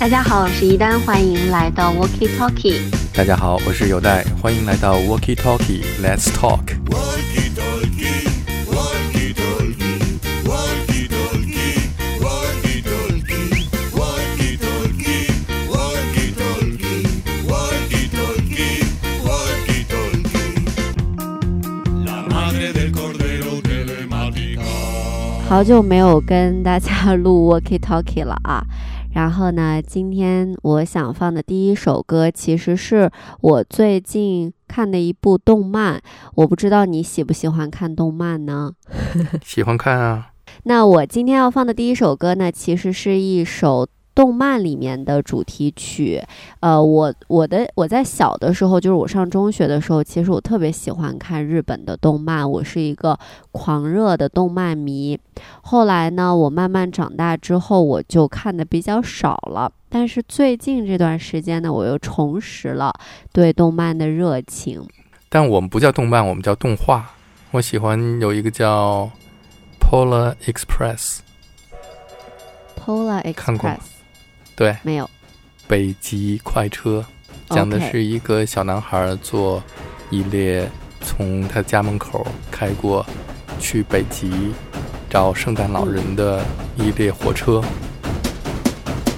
大家好，我是一丹，欢迎来到 Walkie Talkie。大家好，我是有代，欢迎来到 Walkie Talkie Let's Talk。好久没有跟大家录 Walkie Talkie 了啊，然后呢，今天我想放的第一首歌，其实是我最近看的一部动漫。我不知道你喜不喜欢看动漫呢？喜欢看啊。那我今天要放的第一首歌呢，其实是一首。动漫里面的主题曲，呃，我我的我在小的时候，就是我上中学的时候，其实我特别喜欢看日本的动漫，我是一个狂热的动漫迷。后来呢，我慢慢长大之后，我就看的比较少了。但是最近这段时间呢，我又重拾了对动漫的热情。但我们不叫动漫，我们叫动画。我喜欢有一个叫《Polar Express》，Polar Express。对，没有。北极快车讲的是一个小男孩坐一列从他家门口开过去北极找圣诞老人的一列火车。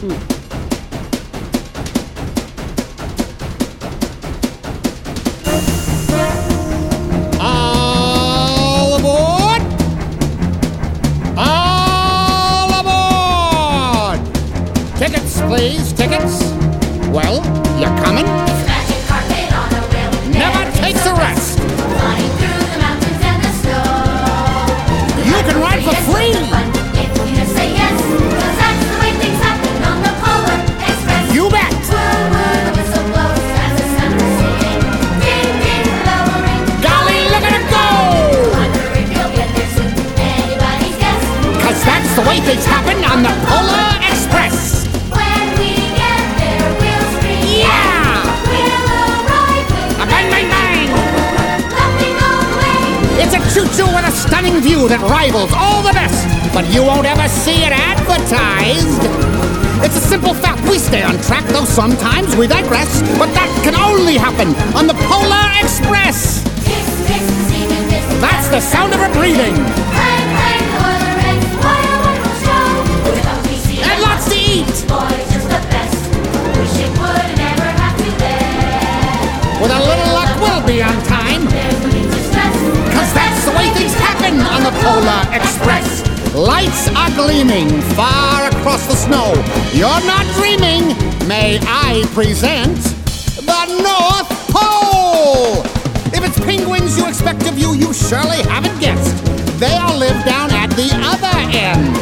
嗯。You're coming? Never takes a rest. You can ride for free. You bet. Golly, look at it go! Cause that's the way things happen on the Polar choo-choo with a stunning view that rivals all the best, but you won't ever see it advertised. It's a simple fact, we stay on track, though sometimes we digress, but that can only happen on the Polar Express. That's the sound of her breathing. Are far across the snow. You're not dreaming. May I present the North Pole? If it's penguins you expect of you, you surely haven't guessed. They all live down at the other end.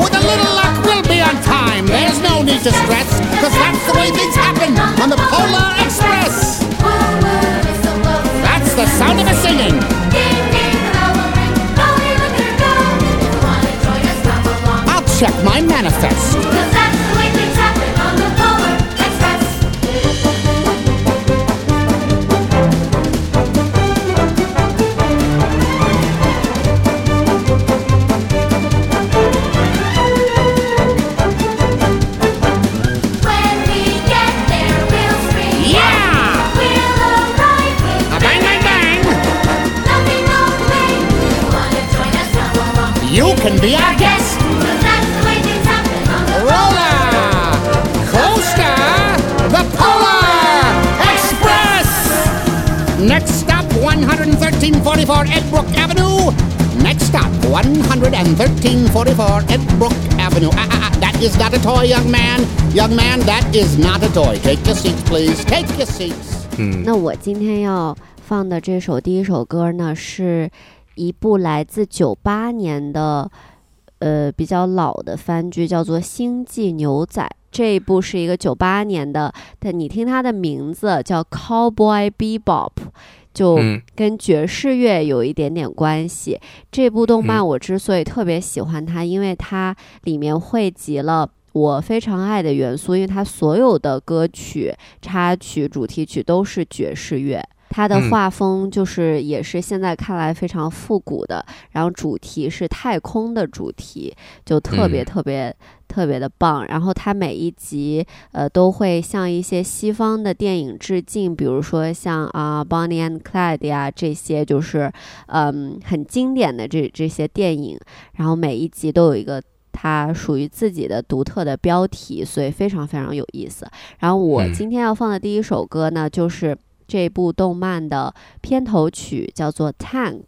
With a little luck, we'll be on time. There's no need to stress, cause that's the way things happen on the Polar Express. That's the sound of a singing. Check my manifest. Young man, that is not a toy. Take your seats, please. Take your seats. 嗯，那我今天要放的这首第一首歌呢，是一部来自九八年的呃比较老的番剧，叫做《星际牛仔》。这一部是一个九八年的，但你听它的名字叫《Cowboy Bebop》。就跟爵士乐有一点点关系。这部动漫我之所以特别喜欢它，因为它里面汇集了我非常爱的元素，因为它所有的歌曲、插曲、主题曲都是爵士乐。它的画风就是也是现在看来非常复古的，然后主题是太空的主题，就特别特别。特别的棒。然后它每一集呃都会向一些西方的电影致敬，比如说像啊《Bonnie and Clyde》呀这些，就是嗯很经典的这这些电影。然后每一集都有一个它属于自己的独特的标题，所以非常非常有意思。然后我今天要放的第一首歌呢，就是这部动漫的片头曲，叫做《Tank》。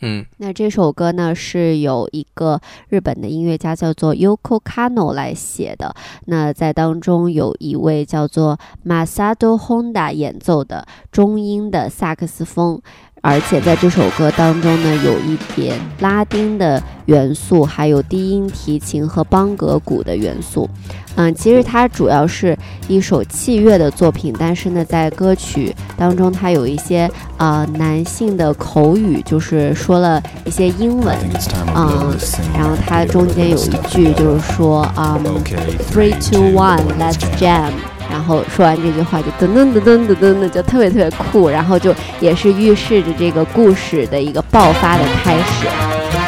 嗯，那这首歌呢是有一个日本的音乐家叫做 Yoko Kano 来写的。那在当中有一位叫做 Masato Honda 演奏的中音的萨克斯风。而且在这首歌当中呢，有一点拉丁的元素，还有低音提琴和邦格鼓的元素。嗯，其实它主要是一首器乐的作品，但是呢，在歌曲当中，它有一些呃男性的口语，就是说了一些英文。嗯，然后它中间有一句就是说啊，Three, two, one, let's jam。然后说完这句话，就噔噔噔噔噔噔的，就特别特别酷，然后就也是预示着这个故事的一个爆发的开始。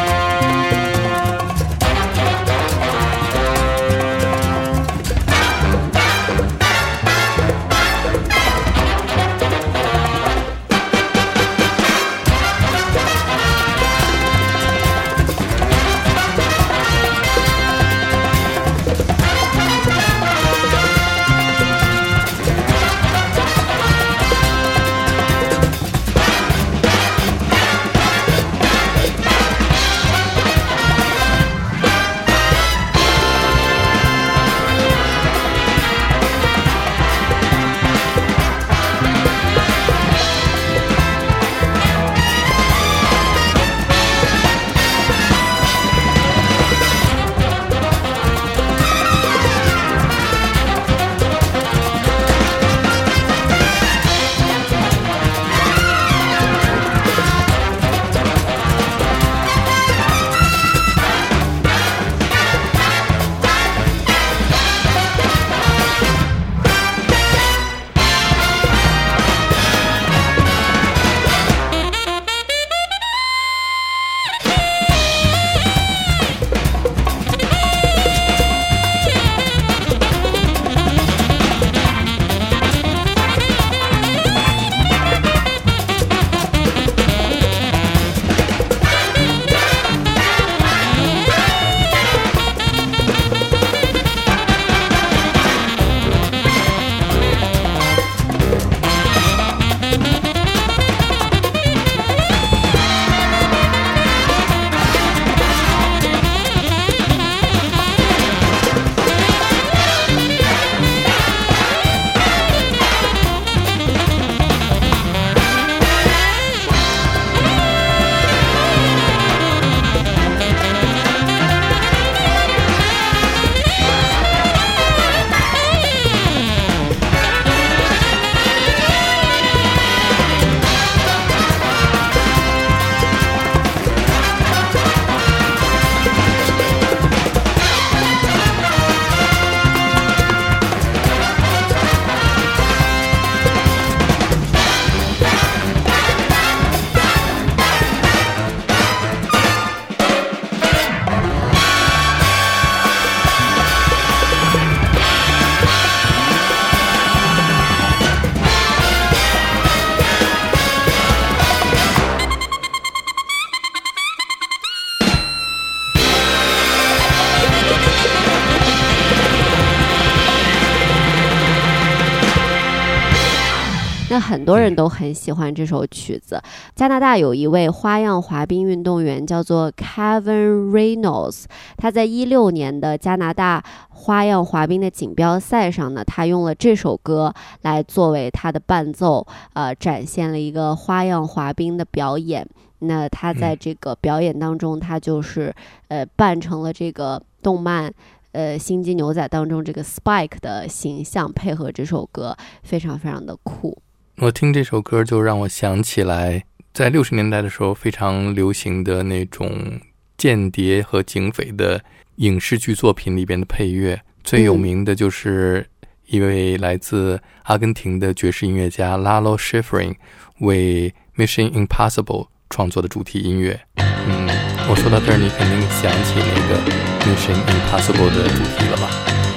很多人都很喜欢这首曲子。加拿大有一位花样滑冰运动员叫做 Kevin Reynolds，他在一六年的加拿大花样滑冰的锦标赛上呢，他用了这首歌来作为他的伴奏，呃，展现了一个花样滑冰的表演。那他在这个表演当中，他就是呃扮成了这个动漫呃《星际牛仔》当中这个 Spike 的形象，配合这首歌，非常非常的酷。我听这首歌就让我想起来，在六十年代的时候非常流行的那种间谍和警匪的影视剧作品里边的配乐，最有名的就是一位来自阿根廷的爵士音乐家 Lalo Schifrin 为《Mission Impossible》创作的主题音乐。嗯。我说到这儿，你肯定想起那个《Mission Impossible》的主题了吧？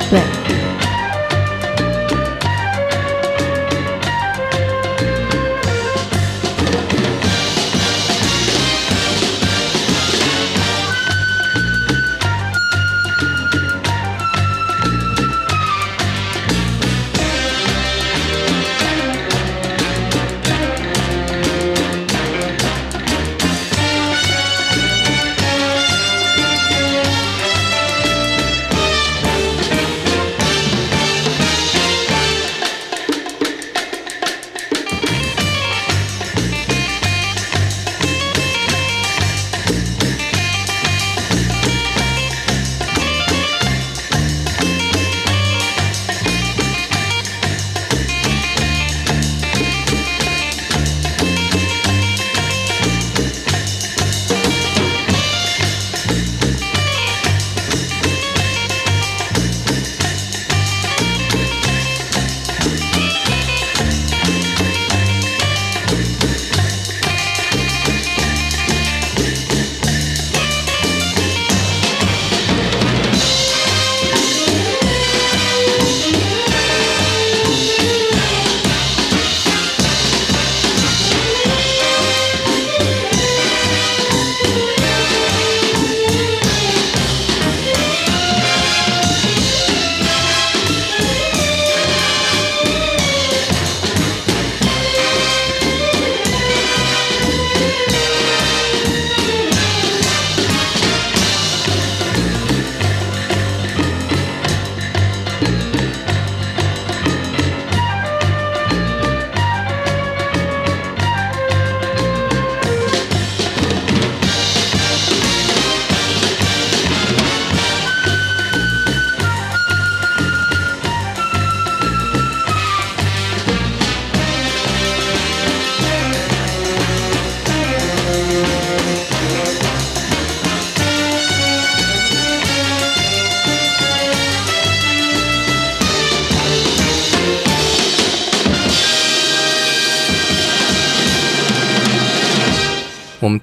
对。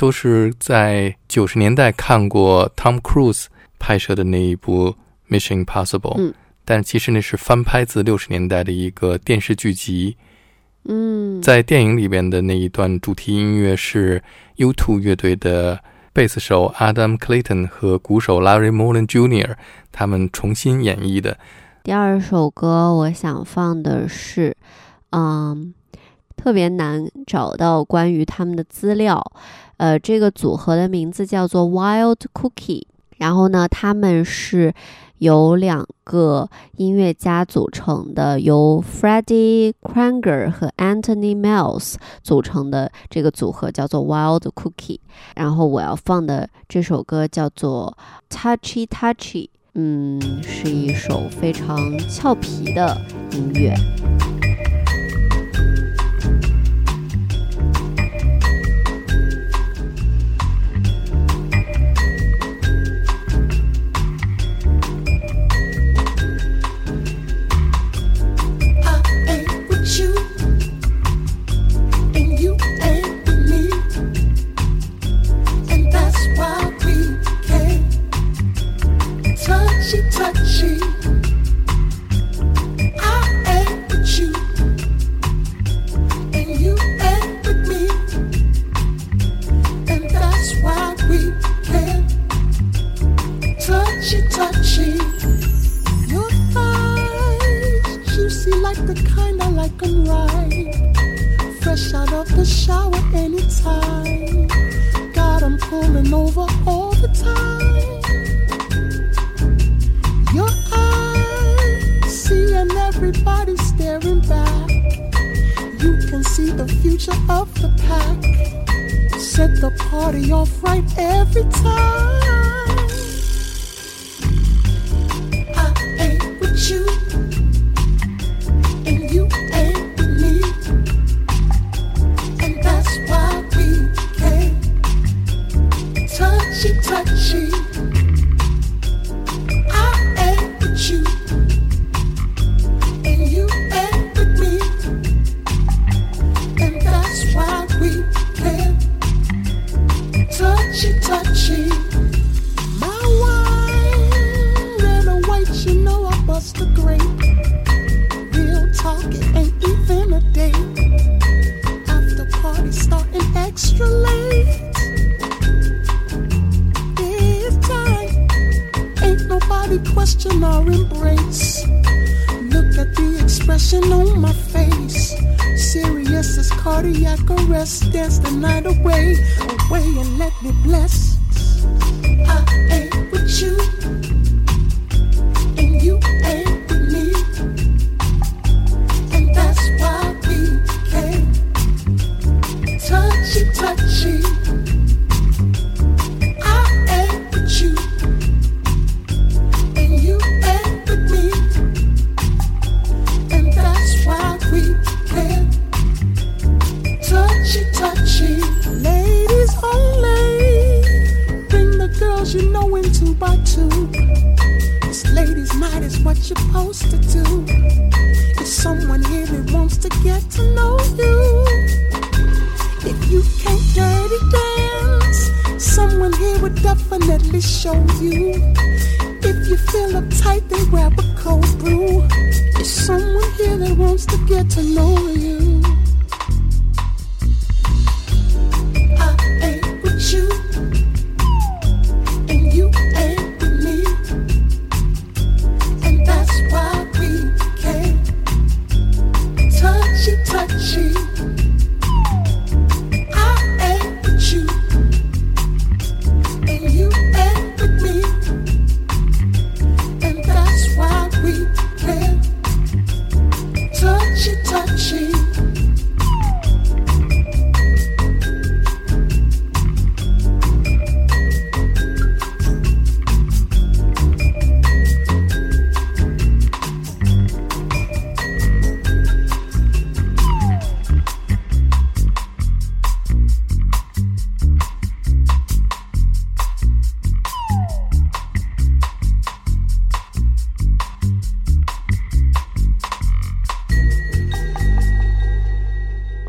都是在九十年代看过 Tom Cruise 拍摄的那一部《Mission Impossible》，嗯，但其实那是翻拍自六十年代的一个电视剧集。嗯，在电影里边的那一段主题音乐是 U2 乐队的贝斯手 Adam Clayton 和鼓手 Larry Mullen Jr. 他们重新演绎的。第二首歌我想放的是，嗯，特别难找到关于他们的资料。呃，这个组合的名字叫做 Wild Cookie，然后呢，他们是由两个音乐家组成的，由 Freddie Kranger 和 Anthony Miles 组成的这个组合叫做 Wild Cookie。然后我要放的这首歌叫做 Touchy Touchy，嗯，是一首非常俏皮的音乐。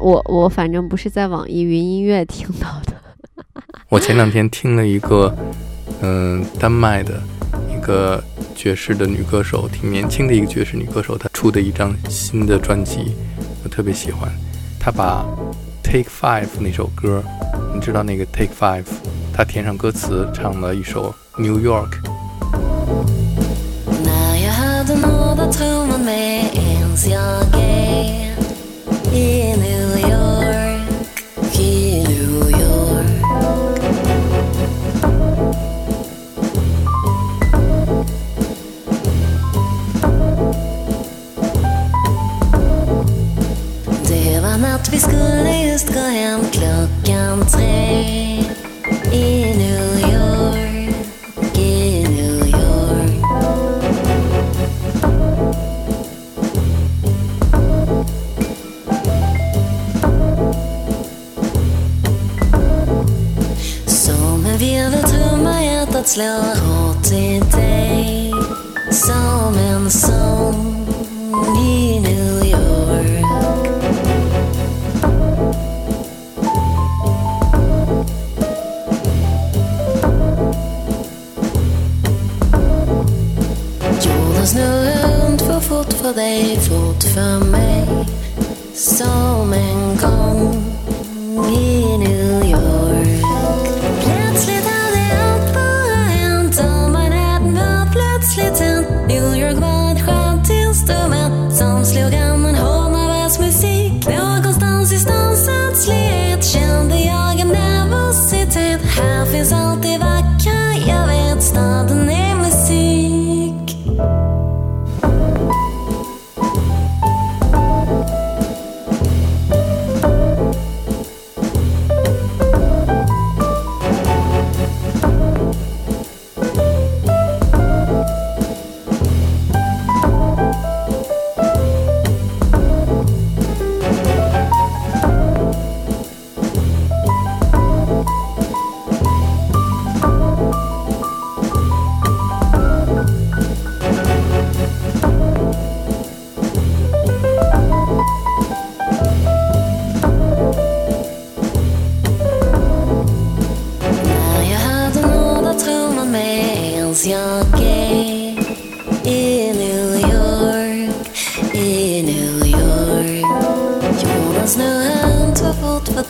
我我反正不是在网易云音乐听到的。我前两天听了一个，嗯、丹麦的一个爵士的女歌手，挺年轻的一个爵士女歌手，她出的一张新的专辑，我特别喜欢。她把《Take Five》那首歌，你知道那个《Take Five》，她填上歌词，唱了一首《New York》。Now you had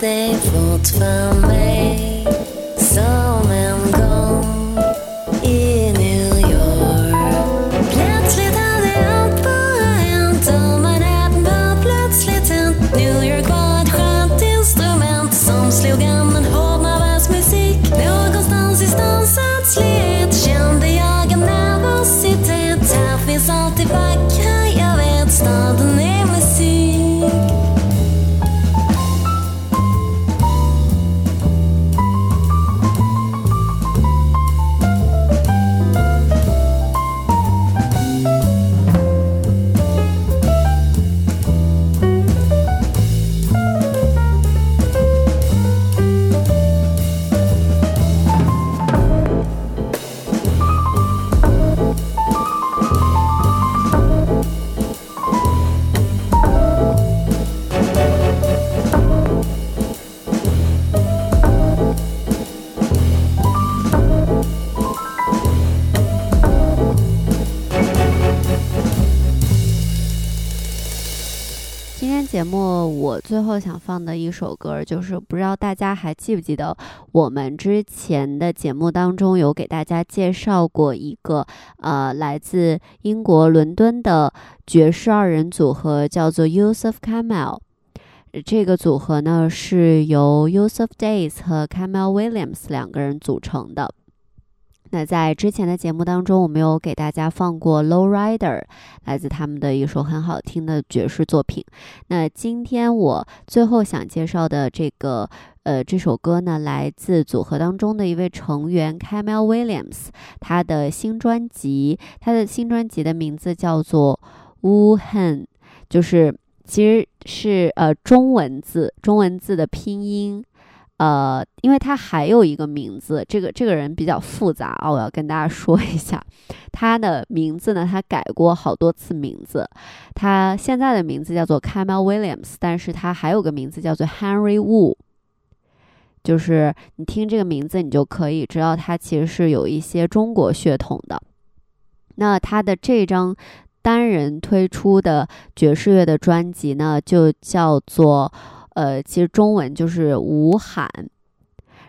they vont me. 节目我最后想放的一首歌，就是不知道大家还记不记得，我们之前的节目当中有给大家介绍过一个呃来自英国伦敦的爵士二人组合，叫做 Yusuf Kamel。这个组合呢是由 Yusuf Days 和 Kamel Williams 两个人组成的。那在之前的节目当中，我们有给大家放过《Low Rider》，来自他们的一首很好听的爵士作品。那今天我最后想介绍的这个呃这首歌呢，来自组合当中的一位成员 Camel Williams，他的新专辑，他的新专辑的名字叫做《Wuhan，》，就是其实是呃中文字，中文字的拼音。呃，因为他还有一个名字，这个这个人比较复杂啊，我要跟大家说一下，他的名字呢，他改过好多次名字，他现在的名字叫做 Camel Williams，但是他还有个名字叫做 Henry Wu，就是你听这个名字，你就可以知道他其实是有一些中国血统的。那他的这张单人推出的爵士乐的专辑呢，就叫做。呃，其实中文就是吴罕，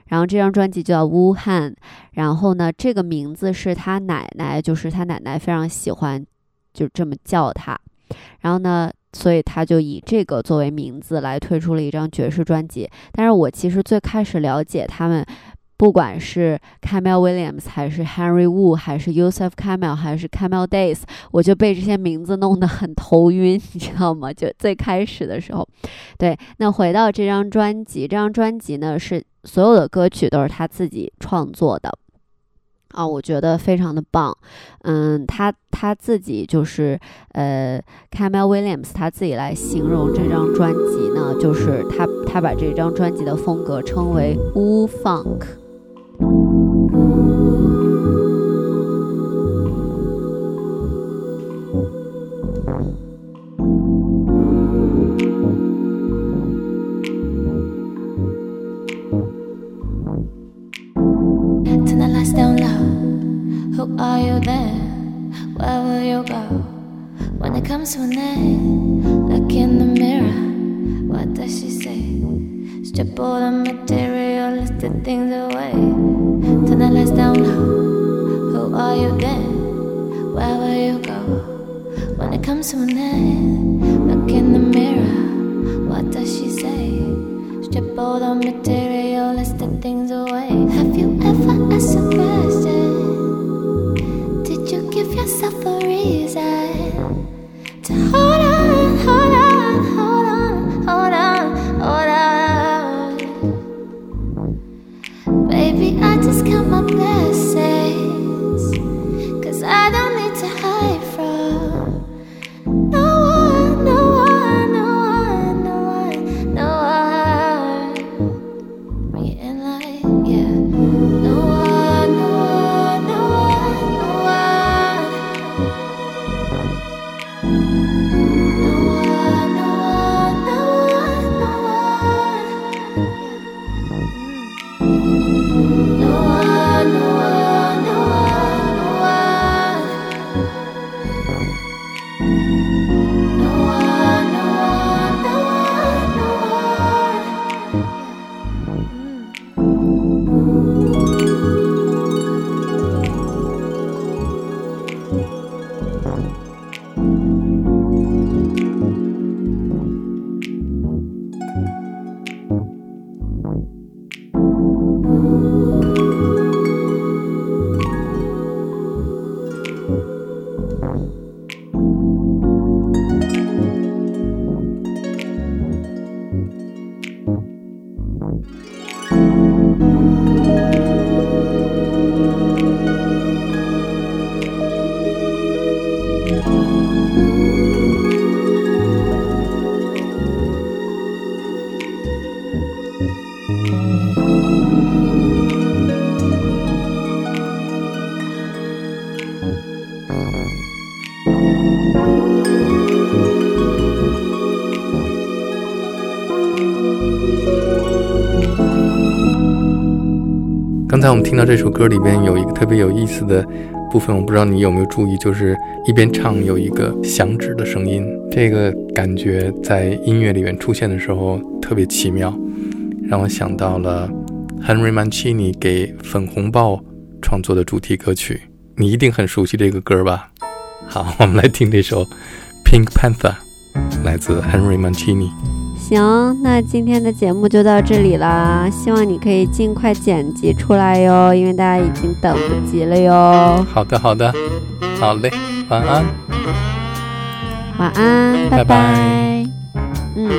然后这张专辑就叫武汉，然后呢，这个名字是他奶奶，就是他奶奶非常喜欢，就这么叫他，然后呢，所以他就以这个作为名字来推出了一张爵士专辑。但是我其实最开始了解他们。不管是 Camel Williams 还是 Henry Wu 还是 Yusuf Camel 还是 Camel Days，我就被这些名字弄得很头晕，你知道吗？就最开始的时候，对。那回到这张专辑，这张专辑呢是所有的歌曲都是他自己创作的啊，我觉得非常的棒。嗯，他他自己就是呃 Camel Williams 他自己来形容这张专辑呢，就是他他把这张专辑的风格称为 Wu Funk。Strip all the materialistic things away. Who are you then? Where will you go? When it comes to an end, look in the mirror. What does she say? Strip all the materialistic things away. Have you ever asked a question? Did you give yourself a 我们听到这首歌里边有一个特别有意思的部分，我不知道你有没有注意，就是一边唱有一个响指的声音，这个感觉在音乐里面出现的时候特别奇妙，让我想到了 Henry Mancini 给《粉红豹》创作的主题歌曲，你一定很熟悉这个歌吧？好，我们来听这首《Pink Panther》，来自 Henry Mancini。行，那今天的节目就到这里啦，希望你可以尽快剪辑出来哟，因为大家已经等不及了哟。好的，好的，好嘞，晚安，晚安，拜拜拜。嗯。